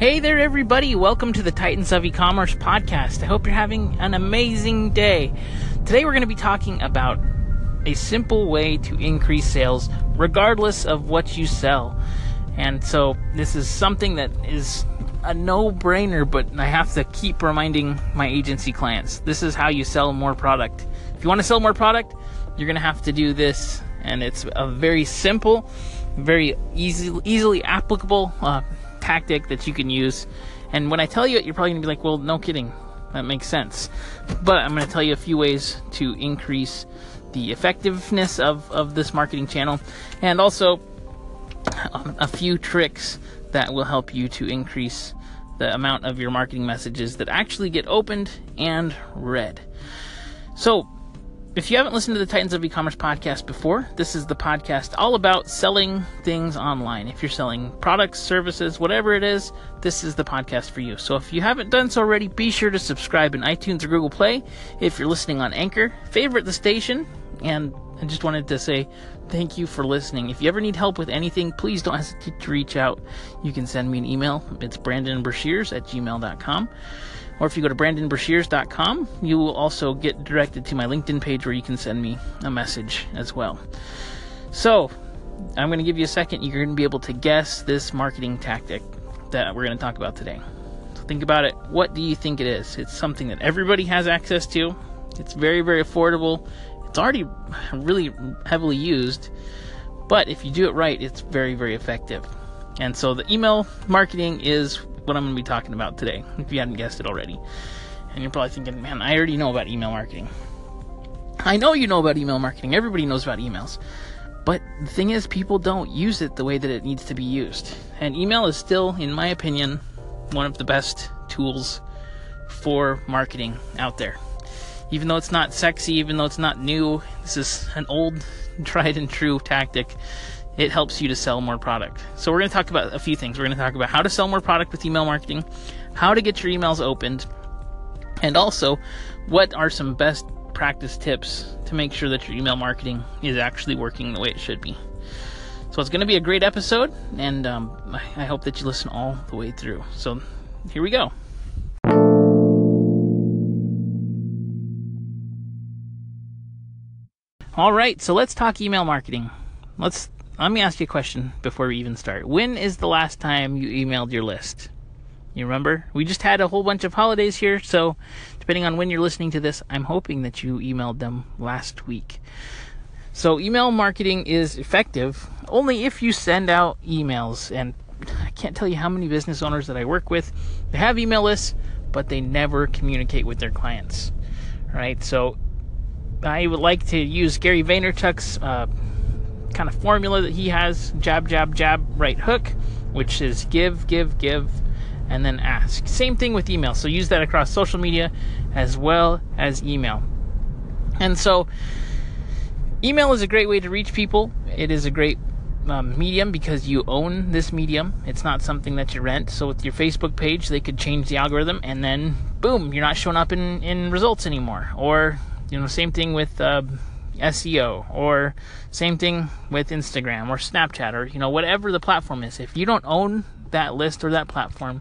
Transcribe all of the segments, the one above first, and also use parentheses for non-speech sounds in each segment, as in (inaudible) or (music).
Hey there, everybody. Welcome to the Titans of E-commerce podcast. I hope you're having an amazing day. Today we're going to be talking about a simple way to increase sales regardless of what you sell. And so this is something that is a no-brainer, but I have to keep reminding my agency clients. This is how you sell more product. If you want to sell more product, you're going to have to do this and it's a very simple, very easy, easily applicable uh, tactic that you can use. And when I tell you it, you're probably gonna be like, well, no kidding. That makes sense. But I'm gonna tell you a few ways to increase the effectiveness of, of this marketing channel and also um, a few tricks that will help you to increase the amount of your marketing messages that actually get opened and read. So, if you haven't listened to the Titans of E-commerce podcast before, this is the podcast all about selling things online. If you're selling products, services, whatever it is, this is the podcast for you. So if you haven't done so already, be sure to subscribe in iTunes or Google Play. If you're listening on Anchor, favorite the station. And I just wanted to say thank you for listening. If you ever need help with anything, please don't hesitate to reach out. You can send me an email. It's brandonbrashears at gmail.com. Or if you go to brandonbrashears.com, you will also get directed to my LinkedIn page where you can send me a message as well. So, I'm going to give you a second. You're going to be able to guess this marketing tactic that we're going to talk about today. So, think about it. What do you think it is? It's something that everybody has access to, it's very, very affordable, it's already really heavily used, but if you do it right, it's very, very effective. And so, the email marketing is what I'm going to be talking about today, if you hadn't guessed it already. And you're probably thinking, man, I already know about email marketing. I know you know about email marketing. Everybody knows about emails. But the thing is, people don't use it the way that it needs to be used. And email is still, in my opinion, one of the best tools for marketing out there. Even though it's not sexy, even though it's not new, this is an old, (laughs) tried and true tactic it helps you to sell more product. So, we're going to talk about a few things. We're going to talk about how to sell more product with email marketing, how to get your emails opened, and also what are some best practice tips to make sure that your email marketing is actually working the way it should be. So, it's going to be a great episode, and um, I hope that you listen all the way through. So, here we go. All right, so let's talk email marketing. Let's let me ask you a question before we even start. When is the last time you emailed your list? You remember? We just had a whole bunch of holidays here, so depending on when you're listening to this, I'm hoping that you emailed them last week. So, email marketing is effective only if you send out emails. And I can't tell you how many business owners that I work with, they have email lists, but they never communicate with their clients. Right? So, I would like to use Gary Vaynerchuk's uh, kind of formula that he has jab, jab, jab, right hook, which is give, give, give, and then ask. Same thing with email. So use that across social media as well as email. And so, email is a great way to reach people. It is a great um, medium because you own this medium. It's not something that you rent. So with your Facebook page, they could change the algorithm, and then boom, you're not showing up in in results anymore. Or you know, same thing with uh, SEO or same thing with Instagram or Snapchat or you know whatever the platform is. If you don't own that list or that platform,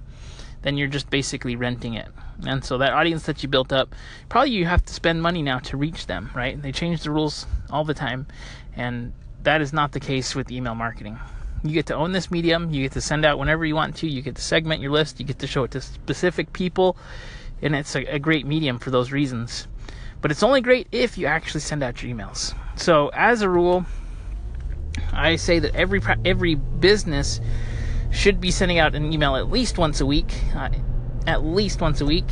then you're just basically renting it. And so that audience that you built up, probably you have to spend money now to reach them, right? They change the rules all the time, and that is not the case with email marketing. You get to own this medium, you get to send out whenever you want to, you get to segment your list, you get to show it to specific people, and it's a, a great medium for those reasons. But it's only great if you actually send out your emails. So, as a rule, I say that every every business should be sending out an email at least once a week, uh, at least once a week.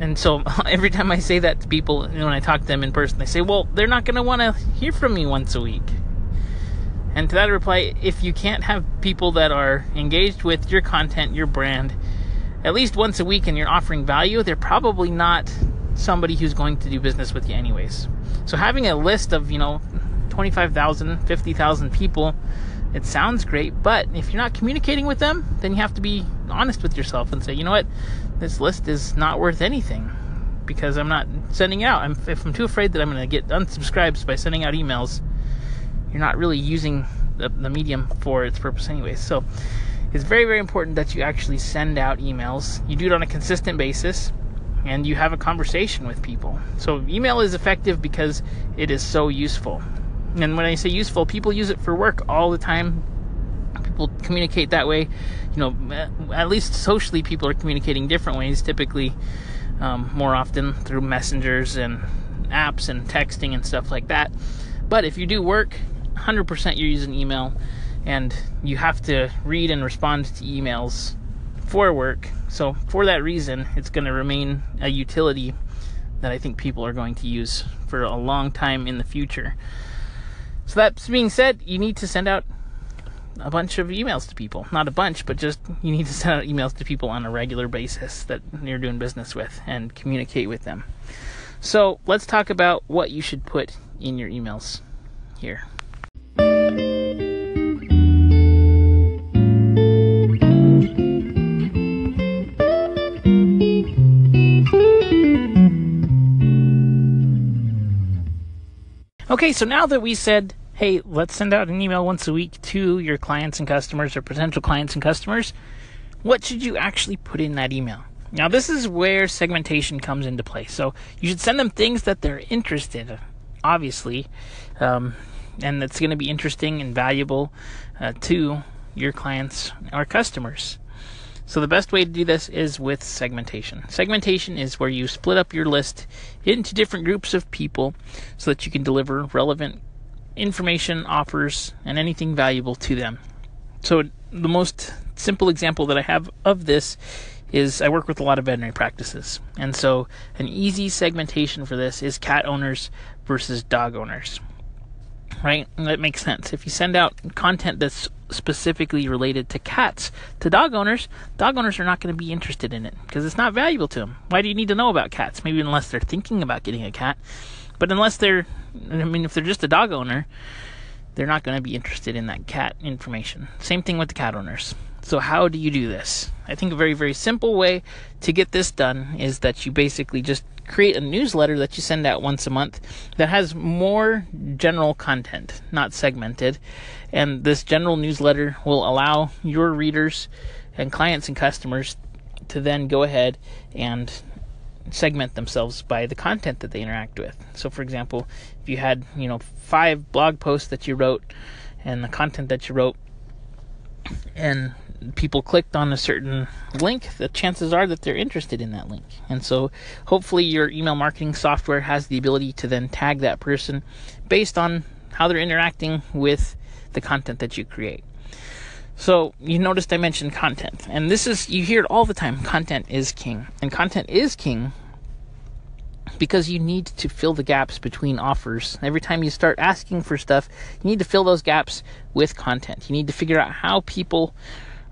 And so (laughs) every time I say that to people, when I talk to them in person, they say, "Well, they're not going to want to hear from me once a week." And to that reply, if you can't have people that are engaged with your content, your brand, at least once a week, and you're offering value, they're probably not somebody who's going to do business with you anyways. So having a list of, you know, 25,000, 50,000 people, it sounds great, but if you're not communicating with them, then you have to be honest with yourself and say, you know what, this list is not worth anything because I'm not sending out. I'm, if I'm too afraid that I'm going to get unsubscribed by sending out emails, you're not really using the, the medium for its purpose anyways. So it's very, very important that you actually send out emails. You do it on a consistent basis and you have a conversation with people. So, email is effective because it is so useful. And when I say useful, people use it for work all the time. People communicate that way. You know, at least socially, people are communicating different ways, typically um, more often through messengers and apps and texting and stuff like that. But if you do work, 100% you're using email and you have to read and respond to emails for work. So, for that reason, it's going to remain a utility that I think people are going to use for a long time in the future. So, that being said, you need to send out a bunch of emails to people. Not a bunch, but just you need to send out emails to people on a regular basis that you're doing business with and communicate with them. So, let's talk about what you should put in your emails here. Okay, so now that we said, hey, let's send out an email once a week to your clients and customers or potential clients and customers, what should you actually put in that email? Now, this is where segmentation comes into play. So, you should send them things that they're interested in, obviously, um, and that's going to be interesting and valuable uh, to your clients or customers. So the best way to do this is with segmentation. Segmentation is where you split up your list into different groups of people so that you can deliver relevant information, offers, and anything valuable to them. So the most simple example that I have of this is I work with a lot of veterinary practices. And so an easy segmentation for this is cat owners versus dog owners right? And that makes sense. If you send out content that's specifically related to cats to dog owners, dog owners are not going to be interested in it because it's not valuable to them. Why do you need to know about cats? Maybe unless they're thinking about getting a cat. But unless they're, I mean, if they're just a dog owner, they're not going to be interested in that cat information. Same thing with the cat owners. So, how do you do this? I think a very, very simple way to get this done is that you basically just create a newsletter that you send out once a month that has more general content, not segmented. And this general newsletter will allow your readers and clients and customers to then go ahead and segment themselves by the content that they interact with. So for example, if you had, you know, five blog posts that you wrote and the content that you wrote and people clicked on a certain link, the chances are that they're interested in that link. And so hopefully your email marketing software has the ability to then tag that person based on how they're interacting with the content that you create. So you noticed I mentioned content, and this is you hear it all the time. Content is king, and content is king because you need to fill the gaps between offers. Every time you start asking for stuff, you need to fill those gaps with content. You need to figure out how people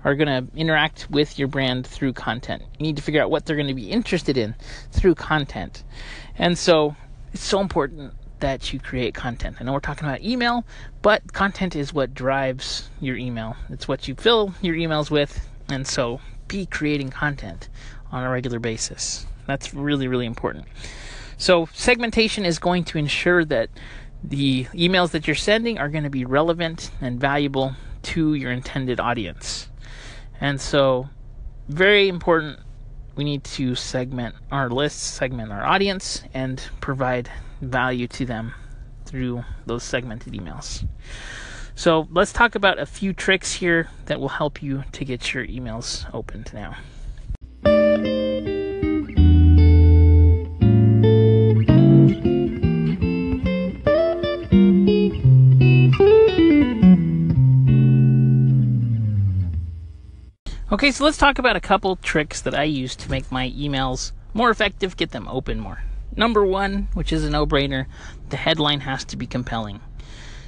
are going to interact with your brand through content. You need to figure out what they're going to be interested in through content. And so it's so important that you create content. I know we're talking about email, but content is what drives your email. It's what you fill your emails with. And so be creating content on a regular basis. That's really, really important. So, segmentation is going to ensure that the emails that you're sending are going to be relevant and valuable to your intended audience. And so, very important, we need to segment our lists, segment our audience, and provide value to them through those segmented emails. So, let's talk about a few tricks here that will help you to get your emails opened now. Okay, so let's talk about a couple tricks that I use to make my emails more effective, get them open more. Number one, which is a no brainer, the headline has to be compelling.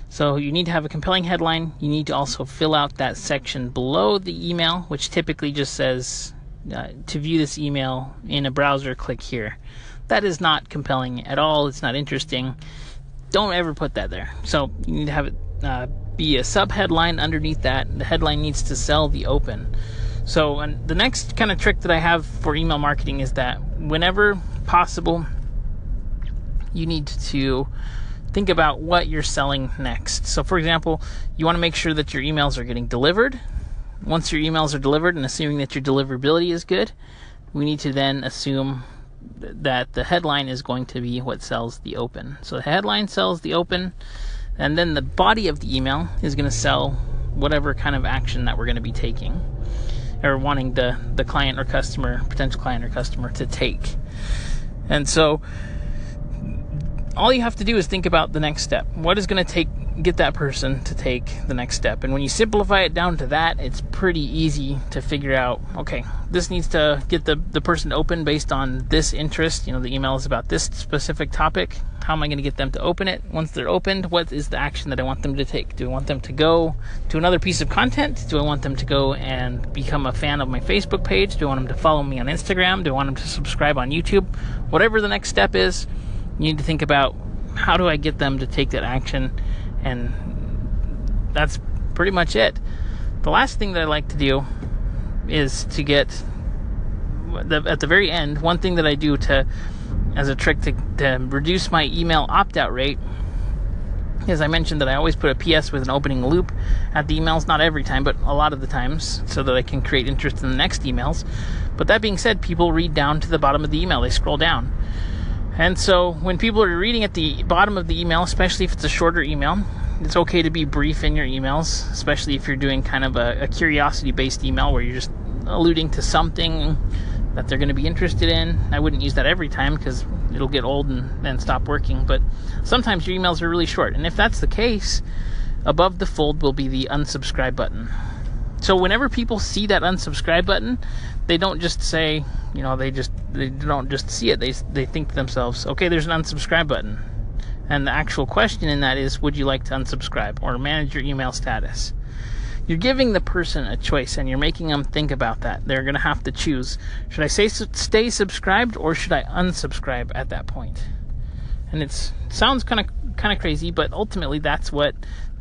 So you need to have a compelling headline. You need to also fill out that section below the email, which typically just says uh, to view this email in a browser, click here. That is not compelling at all. It's not interesting. Don't ever put that there. So you need to have it uh, be a sub headline underneath that. The headline needs to sell the open. So, and the next kind of trick that I have for email marketing is that whenever possible, you need to think about what you're selling next. So, for example, you want to make sure that your emails are getting delivered. once your emails are delivered and assuming that your deliverability is good, we need to then assume that the headline is going to be what sells the open. So the headline sells the open, and then the body of the email is going to sell whatever kind of action that we're going to be taking or wanting the, the client or customer, potential client or customer to take. And so all you have to do is think about the next step. What is going to take get that person to take the next step? And when you simplify it down to that, it's pretty easy to figure out, okay, this needs to get the, the person open based on this interest. You know, the email is about this specific topic. How am I going to get them to open it? Once they're opened, what is the action that I want them to take? Do I want them to go to another piece of content? Do I want them to go and become a fan of my Facebook page? Do I want them to follow me on Instagram? Do I want them to subscribe on YouTube? Whatever the next step is, you need to think about how do I get them to take that action, and that's pretty much it. The last thing that I like to do is to get the, at the very end. One thing that I do to as a trick to, to reduce my email opt-out rate is I mentioned that I always put a PS with an opening loop at the emails, not every time, but a lot of the times, so that I can create interest in the next emails. But that being said, people read down to the bottom of the email, they scroll down. And so when people are reading at the bottom of the email, especially if it's a shorter email, it's okay to be brief in your emails, especially if you're doing kind of a, a curiosity based email where you're just alluding to something that they're going to be interested in. I wouldn't use that every time because it'll get old and then stop working, but sometimes your emails are really short. And if that's the case, above the fold will be the unsubscribe button. So whenever people see that unsubscribe button, they don't just say, you know, they just they don't just see it. They they think to themselves, okay, there's an unsubscribe button. And the actual question in that is, would you like to unsubscribe or manage your email status? You're giving the person a choice and you're making them think about that. They're going to have to choose. Should I say stay subscribed or should I unsubscribe at that point? And it sounds kind of kind of crazy, but ultimately that's what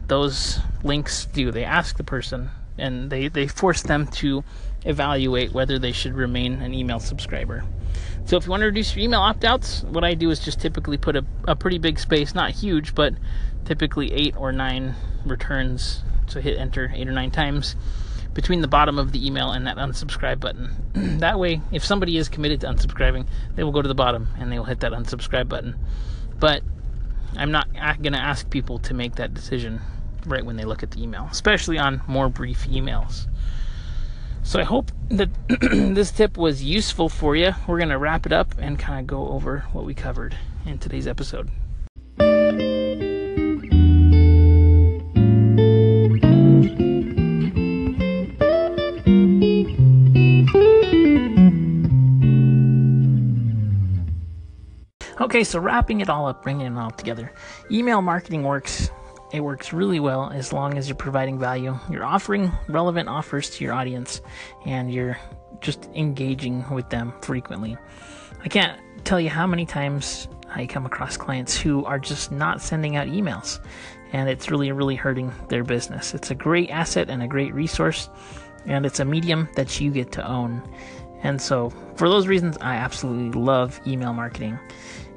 those links do. They ask the person and they, they force them to evaluate whether they should remain an email subscriber. So if you want to reduce your email opt-outs, what I do is just typically put a, a pretty big space, not huge, but typically eight or nine returns. So hit enter eight or nine times between the bottom of the email and that unsubscribe button. (clears throat) that way, if somebody is committed to unsubscribing, they will go to the bottom and they will hit that unsubscribe button. But I'm not going to ask people to make that decision right when they look at the email, especially on more brief emails. So I hope that (clears throat) this tip was useful for you. We're going to wrap it up and kind of go over what we covered in today's episode. Okay, so wrapping it all up, bringing it all together. Email marketing works it works really well as long as you're providing value. You're offering relevant offers to your audience and you're just engaging with them frequently. I can't tell you how many times I come across clients who are just not sending out emails and it's really, really hurting their business. It's a great asset and a great resource, and it's a medium that you get to own. And so, for those reasons, I absolutely love email marketing.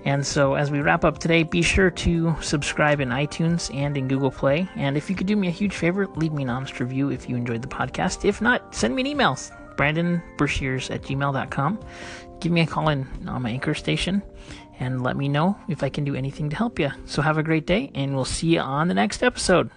And so, as we wrap up today, be sure to subscribe in iTunes and in Google Play. And if you could do me a huge favor, leave me an honest review if you enjoyed the podcast. If not, send me an email, brandonbrashears at gmail.com. Give me a call in on my anchor station and let me know if I can do anything to help you. So, have a great day, and we'll see you on the next episode.